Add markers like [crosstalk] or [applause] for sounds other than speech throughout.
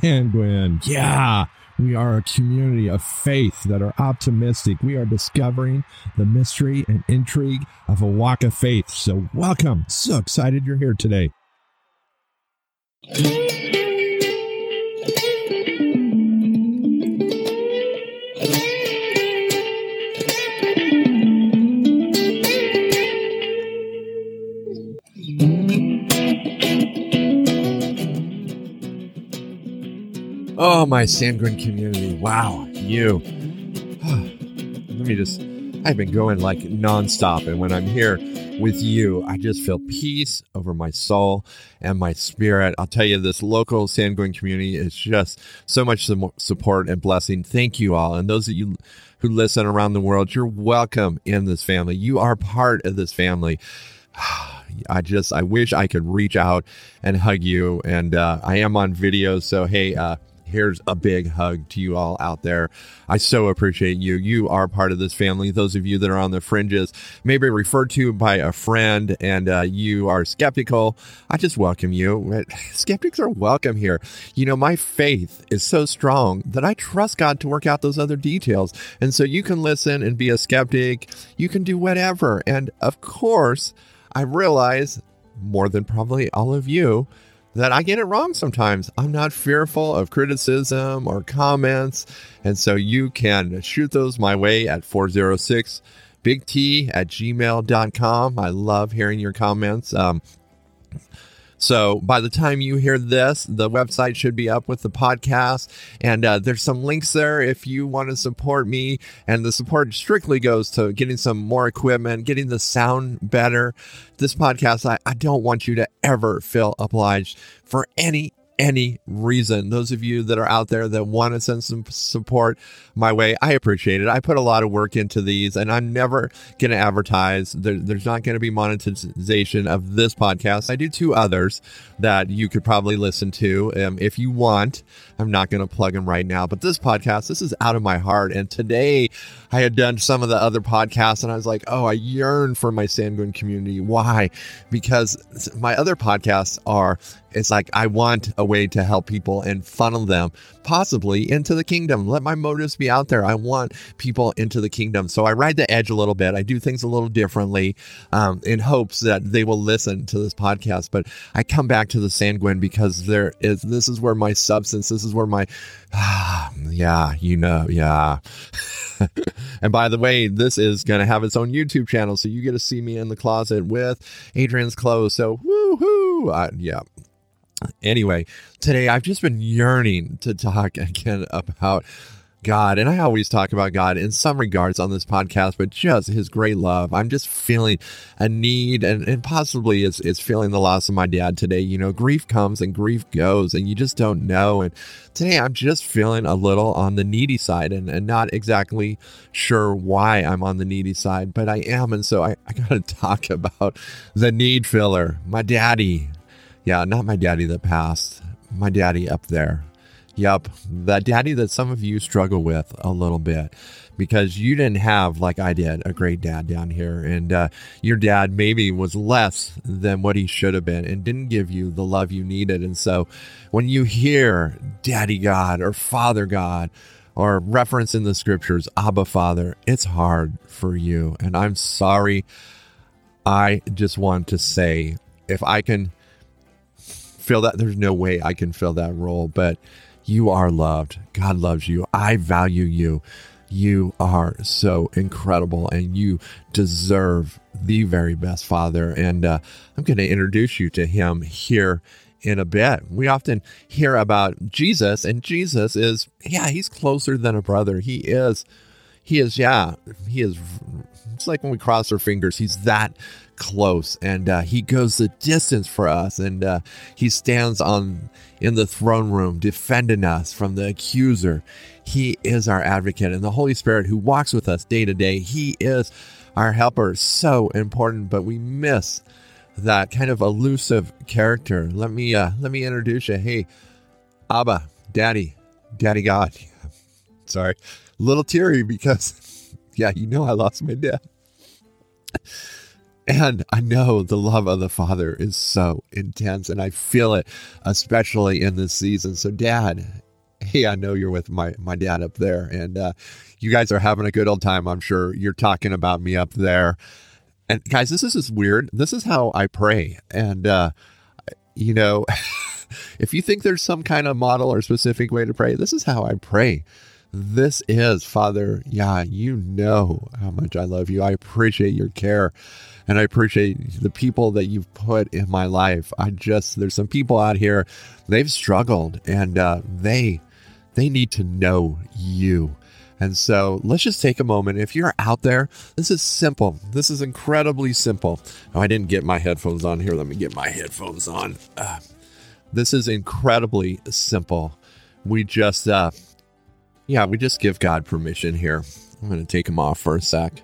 Sanguine. Yeah. We are a community of faith that are optimistic. We are discovering the mystery and intrigue of a walk of faith. So, welcome. So excited you're here today. Oh, my sanguine community. Wow, you. [sighs] Let me just, I've been going like nonstop. And when I'm here with you, I just feel peace over my soul and my spirit. I'll tell you, this local sanguine community is just so much support and blessing. Thank you all. And those of you who listen around the world, you're welcome in this family. You are part of this family. [sighs] I just, I wish I could reach out and hug you. And uh, I am on video. So, hey, uh, here's a big hug to you all out there. I so appreciate you. You are part of this family. Those of you that are on the fringes, maybe referred to by a friend, and uh, you are skeptical, I just welcome you. [laughs] Skeptics are welcome here. You know, my faith is so strong that I trust God to work out those other details. And so you can listen and be a skeptic. You can do whatever. And of course, I realize more than probably all of you that I get it wrong sometimes. I'm not fearful of criticism or comments. And so you can shoot those my way at 406 big T at gmail.com. I love hearing your comments. Um, so by the time you hear this, the website should be up with the podcast. And uh, there's some links there if you want to support me. And the support strictly goes to getting some more equipment, getting the sound better. This podcast, I, I don't want you to ever feel obliged for any any reason. Those of you that are out there that want to send some support my way, I appreciate it. I put a lot of work into these and I'm never going to advertise. There, there's not going to be monetization of this podcast. I do two others that you could probably listen to um, if you want. I'm not going to plug them right now, but this podcast, this is out of my heart. And today I had done some of the other podcasts and I was like, oh, I yearn for my Sanguine community. Why? Because my other podcasts are, it's like I want a way to help people and funnel them possibly into the kingdom. Let my motives be out there. I want people into the kingdom. So I ride the edge a little bit. I do things a little differently um, in hopes that they will listen to this podcast. But I come back to the Sanguine because there is, this is where my substance, this is where my, ah, [sighs] yeah, you know, yeah. [laughs] and by the way, this is going to have its own YouTube channel. So you get to see me in the closet with Adrian's clothes. So woohoo. Uh, yeah. Anyway, today I've just been yearning to talk [laughs] again about God. And I always talk about God in some regards on this podcast, but just his great love. I'm just feeling a need and, and possibly it's, it's feeling the loss of my dad today. You know, grief comes and grief goes and you just don't know. And today I'm just feeling a little on the needy side and, and not exactly sure why I'm on the needy side, but I am. And so I, I got to [laughs] talk about the need filler, my daddy. Yeah, not my daddy that passed, my daddy up there Yep, that daddy that some of you struggle with a little bit because you didn't have, like I did, a great dad down here. And uh, your dad maybe was less than what he should have been and didn't give you the love you needed. And so when you hear Daddy God or Father God, or reference in the scriptures, Abba Father, it's hard for you. And I'm sorry. I just want to say, if I can fill that, there's no way I can fill that role, but you are loved. God loves you. I value you. You are so incredible and you deserve the very best Father. And uh, I'm going to introduce you to him here in a bit. We often hear about Jesus, and Jesus is, yeah, he's closer than a brother. He is, he is, yeah, he is. It's like when we cross our fingers, he's that close and uh, he goes the distance for us and uh, he stands on in the throne room defending us from the accuser. He is our advocate and the holy spirit who walks with us day to day he is our helper. So important but we miss that kind of elusive character. Let me uh let me introduce you. Hey abba daddy daddy god. [laughs] Sorry little teary because [laughs] yeah you know i lost my dad [laughs] And I know the love of the Father is so intense, and I feel it, especially in this season. So, Dad, hey, I know you're with my my dad up there, and uh, you guys are having a good old time. I'm sure you're talking about me up there. And guys, this is just weird. This is how I pray, and uh, you know, [laughs] if you think there's some kind of model or specific way to pray, this is how I pray. This is Father. Yeah, you know how much I love you. I appreciate your care and I appreciate the people that you've put in my life. I just there's some people out here they've struggled and uh, they they need to know you. And so let's just take a moment. If you're out there, this is simple. This is incredibly simple. Oh, I didn't get my headphones on here. Let me get my headphones on. Uh, this is incredibly simple. We just, uh, yeah, we just give God permission here. I'm going to take him off for a sec.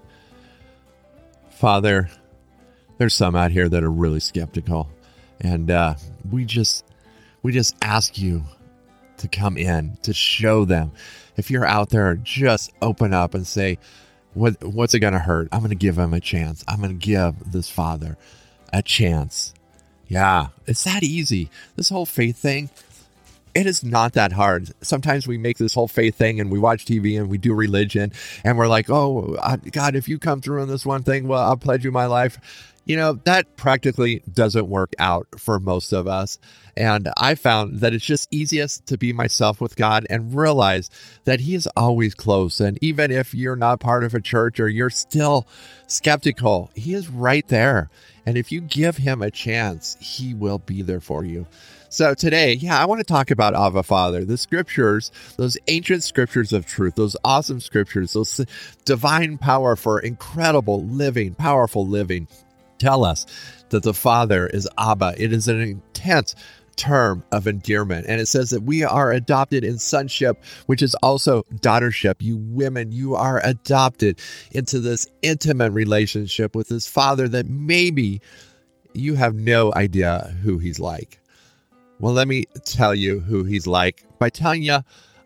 Father, there's some out here that are really skeptical, and uh, we just we just ask you to come in to show them. If you're out there, just open up and say, "What what's it going to hurt? I'm going to give him a chance. I'm going to give this father a chance." Yeah, it's that easy. This whole faith thing, it is not that hard. Sometimes we make this whole faith thing and we watch TV and we do religion and we're like, oh, God, if you come through on this one thing, well, I'll pledge you my life. You know, that practically doesn't work out for most of us. And I found that it's just easiest to be myself with God and realize that He is always close. And even if you're not part of a church or you're still skeptical, He is right there. And if you give Him a chance, He will be there for you. So today, yeah, I want to talk about Abba Father, the scriptures, those ancient scriptures of truth, those awesome scriptures, those divine power for incredible living, powerful living tell us that the Father is Abba. It is an intense term of endearment. And it says that we are adopted in sonship, which is also daughtership. You women, you are adopted into this intimate relationship with this father that maybe you have no idea who he's like. Well, let me tell you who he's like by telling you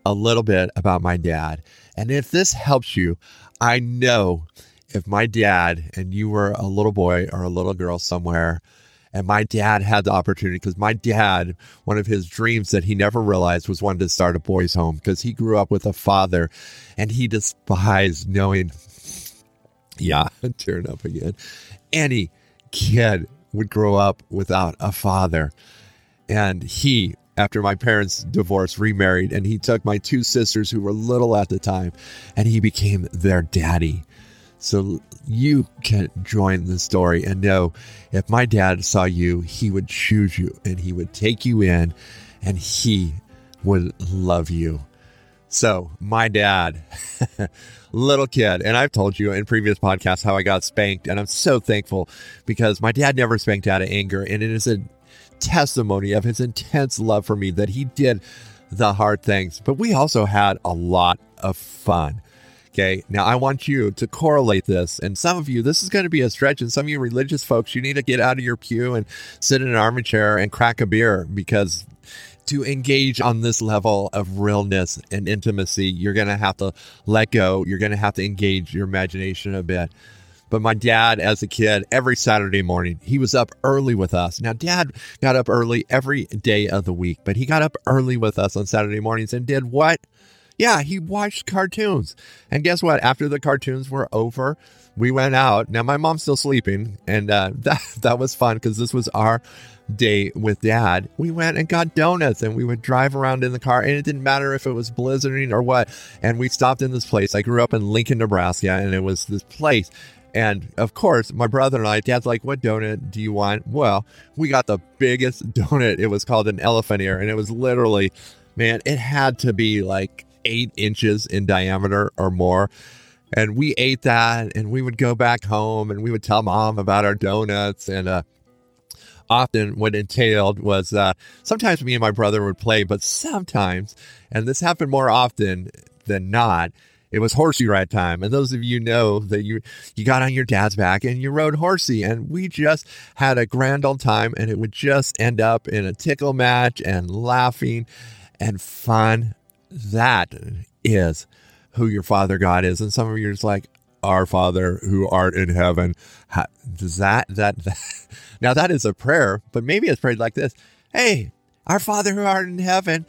a little bit about my dad. And if this helps you, I know if my dad and you were a little boy or a little girl somewhere, and my dad had the opportunity because my dad, one of his dreams that he never realized was wanting to start a boys' home because he grew up with a father and he despised knowing, yeah, [laughs] tearing up again. Any kid would grow up without a father. And he, after my parents divorced, remarried, and he took my two sisters who were little at the time and he became their daddy. So you can join the story and know if my dad saw you, he would choose you and he would take you in and he would love you. So, my dad, [laughs] little kid, and I've told you in previous podcasts how I got spanked, and I'm so thankful because my dad never spanked out of anger, and it is a testimony of his intense love for me that he did the hard things. But we also had a lot of fun. Okay. Now I want you to correlate this. And some of you, this is going to be a stretch. And some of you religious folks, you need to get out of your pew and sit in an armchair and crack a beer because to engage on this level of realness and intimacy, you're going to have to let go. You're going to have to engage your imagination a bit. But my dad, as a kid, every Saturday morning, he was up early with us. Now, dad got up early every day of the week, but he got up early with us on Saturday mornings and did what? Yeah, he watched cartoons. And guess what? After the cartoons were over, we went out. Now my mom's still sleeping, and uh, [laughs] that that was fun because this was our day with dad. We went and got donuts, and we would drive around in the car, and it didn't matter if it was blizzarding or what. And we stopped in this place. I grew up in Lincoln, Nebraska, and it was this place. And of course, my brother and I, dad's like, What donut do you want? Well, we got the biggest [laughs] donut. It was called an elephant ear, and it was literally, man, it had to be like eight inches in diameter or more. And we ate that and we would go back home and we would tell mom about our donuts. And uh, often what entailed was uh, sometimes me and my brother would play, but sometimes, and this happened more often than not, it was horsey ride time. And those of you know that you you got on your dad's back and you rode horsey and we just had a grand old time and it would just end up in a tickle match and laughing and fun that is who your father God is. And some of you are just like, our Father who art in heaven. Does that, that, that, [laughs] now that is a prayer, but maybe it's prayed like this. Hey, our Father who art in heaven,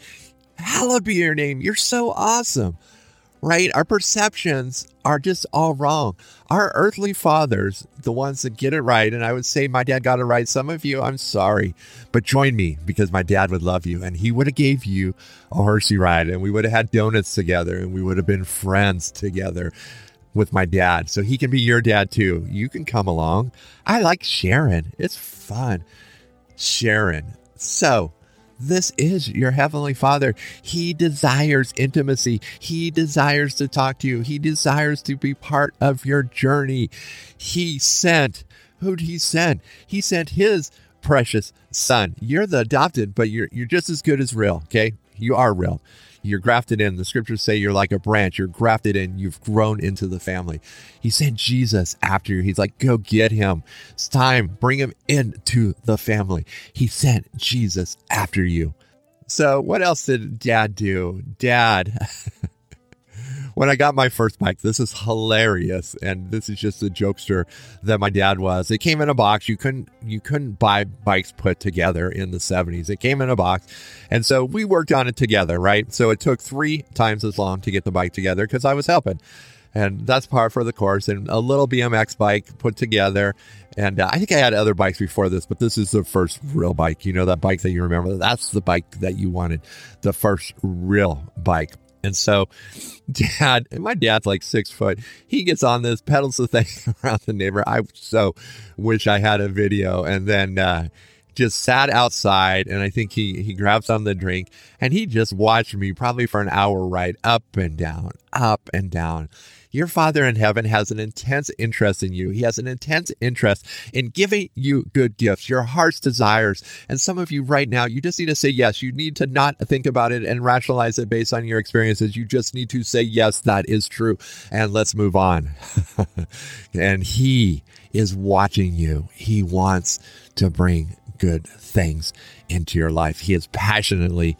hallowed be your name. You're so awesome right? Our perceptions are just all wrong. Our earthly fathers, the ones that get it right, and I would say my dad got it right. Some of you, I'm sorry, but join me because my dad would love you and he would have gave you a horsey ride and we would have had donuts together and we would have been friends together with my dad. So he can be your dad too. You can come along. I like Sharon. It's fun. Sharon. So, this is your Heavenly Father. He desires intimacy. He desires to talk to you. He desires to be part of your journey. He sent, who did He send? He sent His precious Son. You're the adopted, but you're, you're just as good as real, okay? You are real. You're grafted in. The scriptures say you're like a branch. You're grafted in. You've grown into the family. He sent Jesus after you. He's like, go get him. It's time. Bring him into the family. He sent Jesus after you. So, what else did dad do? Dad. [laughs] when I got my first bike, this is hilarious, and this is just a jokester that my dad was. It came in a box. You couldn't you couldn't buy bikes put together in the 70s. It came in a box, and so we worked on it together, right? So it took three times as long to get the bike together because I was helping. And that's par for the course. And a little BMX bike put together. And uh, I think I had other bikes before this, but this is the first real bike. You know, that bike that you remember. That's the bike that you wanted, the first real bike. And so, dad, my dad's like six foot. He gets on this, pedals the thing [laughs] around the neighbor. I so wish I had a video. And then, uh, just sat outside and I think he he grabbed some of the drink and he just watched me probably for an hour ride up and down, up and down. Your Father in heaven has an intense interest in you. He has an intense interest in giving you good gifts, your heart's desires. And some of you right now, you just need to say yes. You need to not think about it and rationalize it based on your experiences. You just need to say, yes, that is true. And let's move on. [laughs] and He is watching you. He wants to bring good things into your life. He is passionately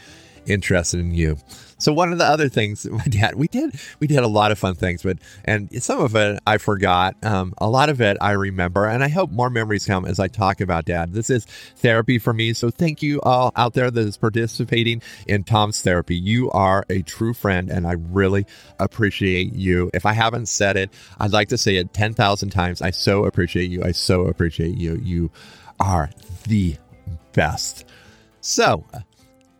interested in you. So one of the other things my dad we did we did a lot of fun things, but and some of it I forgot. Um, a lot of it I remember, and I hope more memories come as I talk about dad. This is therapy for me, so thank you all out there that is participating in Tom's therapy. You are a true friend, and I really appreciate you. If I haven't said it, I'd like to say it ten thousand times. I so appreciate you. I so appreciate you. You are the best. So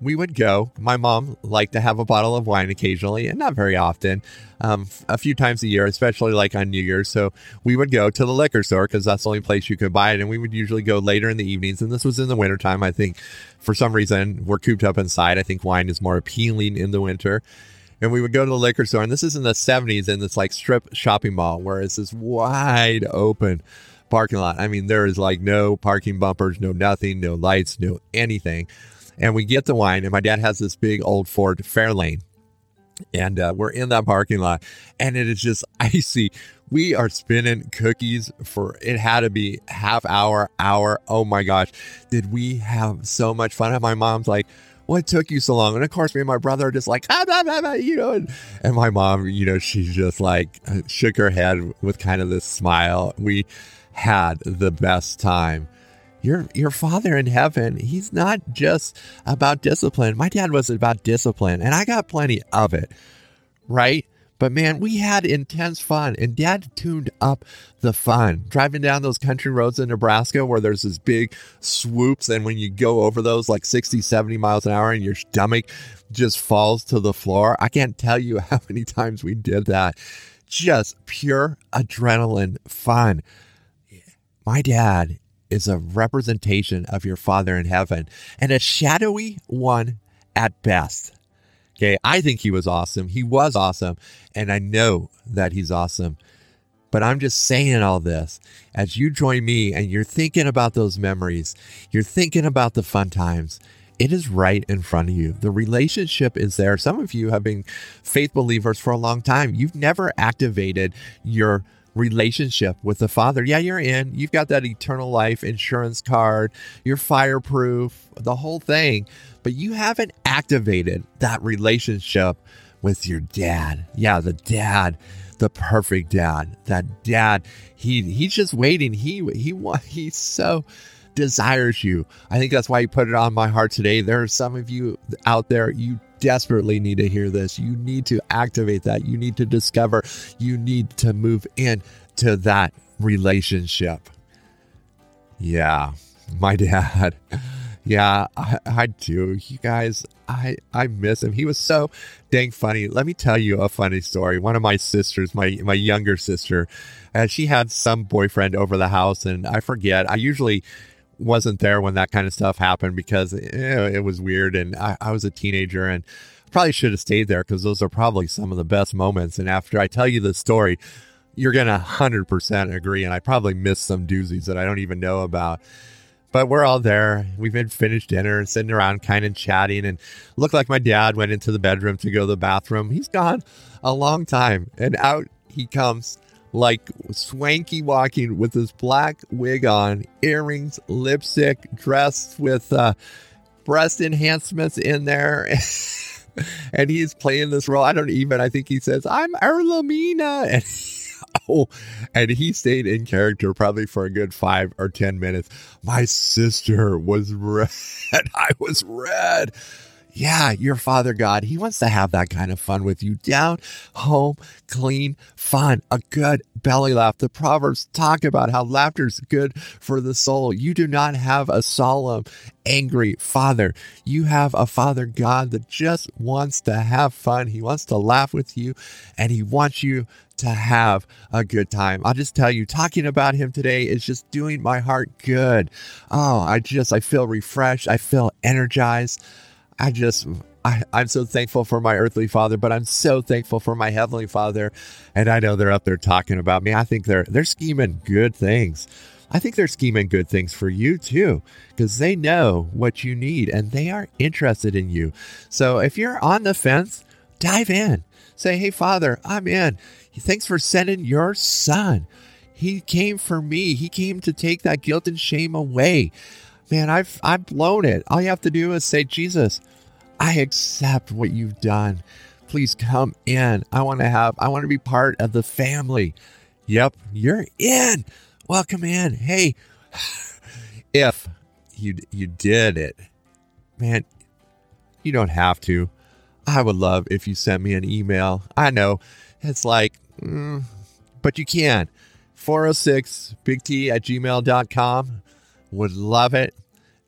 we would go. My mom liked to have a bottle of wine occasionally, and not very often, um, a few times a year, especially like on New Year's. So we would go to the liquor store because that's the only place you could buy it. And we would usually go later in the evenings. And this was in the wintertime. I think for some reason we're cooped up inside. I think wine is more appealing in the winter. And we would go to the liquor store. And this is in the 70s in this like strip shopping mall where it's this wide open parking lot. I mean, there is like no parking bumpers, no nothing, no lights, no anything. And we get the wine, and my dad has this big old Ford Fairlane. And uh, we're in that parking lot, and it is just [laughs] icy. We are spinning cookies for it had to be half hour, hour. Oh my gosh, did we have so much fun? And my mom's like, what took you so long? And of course, me and my brother are just like, ah, blah, blah, blah, you know, and, and my mom, you know, she's just like uh, shook her head with kind of this smile. We had the best time. Your your father in heaven he's not just about discipline. My dad was about discipline and i got plenty of it right? But man we had intense fun and dad tuned up the fun. Driving down those country roads in nebraska where there's these big swoops and when you go over those like 60 70 miles an hour and your stomach just falls to the floor i can't tell you [laughs] how many times we did that. Just pure adrenaline fun my dad is a representation of your Father in heaven and a shadowy one at best. Okay, I think he was awesome. He was awesome, and I know that he's awesome. But I'm just saying all this as you join me and you're thinking about those memories, you're thinking about the fun times. It is right in front of you. The relationship is there. Some of you have been faith believers for a long time. You've never activated your relationship with the Father. Yeah, you're in. You've got that eternal life insurance card. You're fireproof, the whole thing. But you haven't activated that relationship with your dad. Yeah, the dad, the perfect dad. That dad, he he's just waiting. He he [laughs] he so desires you. I think that's why he put it on my heart today. There are some of you out there, you desperately need to hear this. You need to activate that. You need to discover. You need to move in to that relationship. Yeah, my [laughs] dad. Yeah, I, I, do. You guys, I I miss him. He was so dang funny. Let me tell you a funny story. One of my sisters, my my younger sister, uh, she had some boyfriend over the house, and I forget. I usually wasn't there when that kind of stuff happened because it, it was weird, and I, I was a teenager, and probably should have stayed there because those are probably some of the best moments. And after I tell you the story, you're gonna hundred percent agree, and I probably missed some doozies that I don't even know about. But we're all there. We've been finished dinner and sitting around kind of chatting and looked like my dad went into the bedroom to go to the bathroom. He's gone a long time and out he comes like swanky walking with his black wig on, earrings, lipstick, dressed with uh, breast enhancements in there. [laughs] and he's playing this role. I don't even, I think he says, I'm Erlamina. [laughs] And Oh, and he stayed in character probably for a good five or 10 minutes. My sister was [laughs] red. I was red. Yeah, your Father God, He wants to have that kind of fun with you. Down home, clean, fun, a good belly laugh. The Proverbs talk about how laughter is good for the soul. You do not have a solemn, angry Father. You have a Father God that just wants to have fun. He wants to laugh with you and He wants you to have a good time. I'll just tell you, talking about him today is just doing my heart good. Oh, I just, I feel refreshed. I feel energized. I just, I, I'm so thankful for my earthly father, but I'm so thankful for my heavenly father. And I know they're up there talking about me. I think they're, they're scheming good things. I think they're scheming good things for you too, because they know what you need and they are interested in you. So if you're on the fence, dive in. Say, hey, Father, I'm in. Thanks for sending your son. He came for me. He came to take that guilt and shame away. Man, I've I've blown it. All you have to do is say, Jesus, I accept what you've done. Please come in. I want to have I want to be part of the family. Yep, you're in. Welcome in. Hey, [sighs] if you you did it, man, you don't have to. I would love if you sent me an email. I know it's like Mm, but you can. 406 big T at gmail.com. Would love it.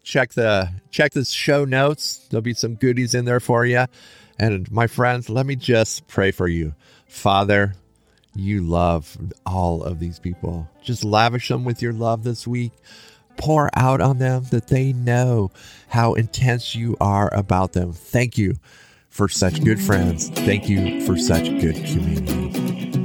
Check the check the show notes. There'll be some goodies in there for you. And my friends, let me just pray for you. Father, you love all of these people. Just lavish them with your love this week. Pour out on them that they know how intense you are about them. Thank you for such good friends. Thank you for such good community.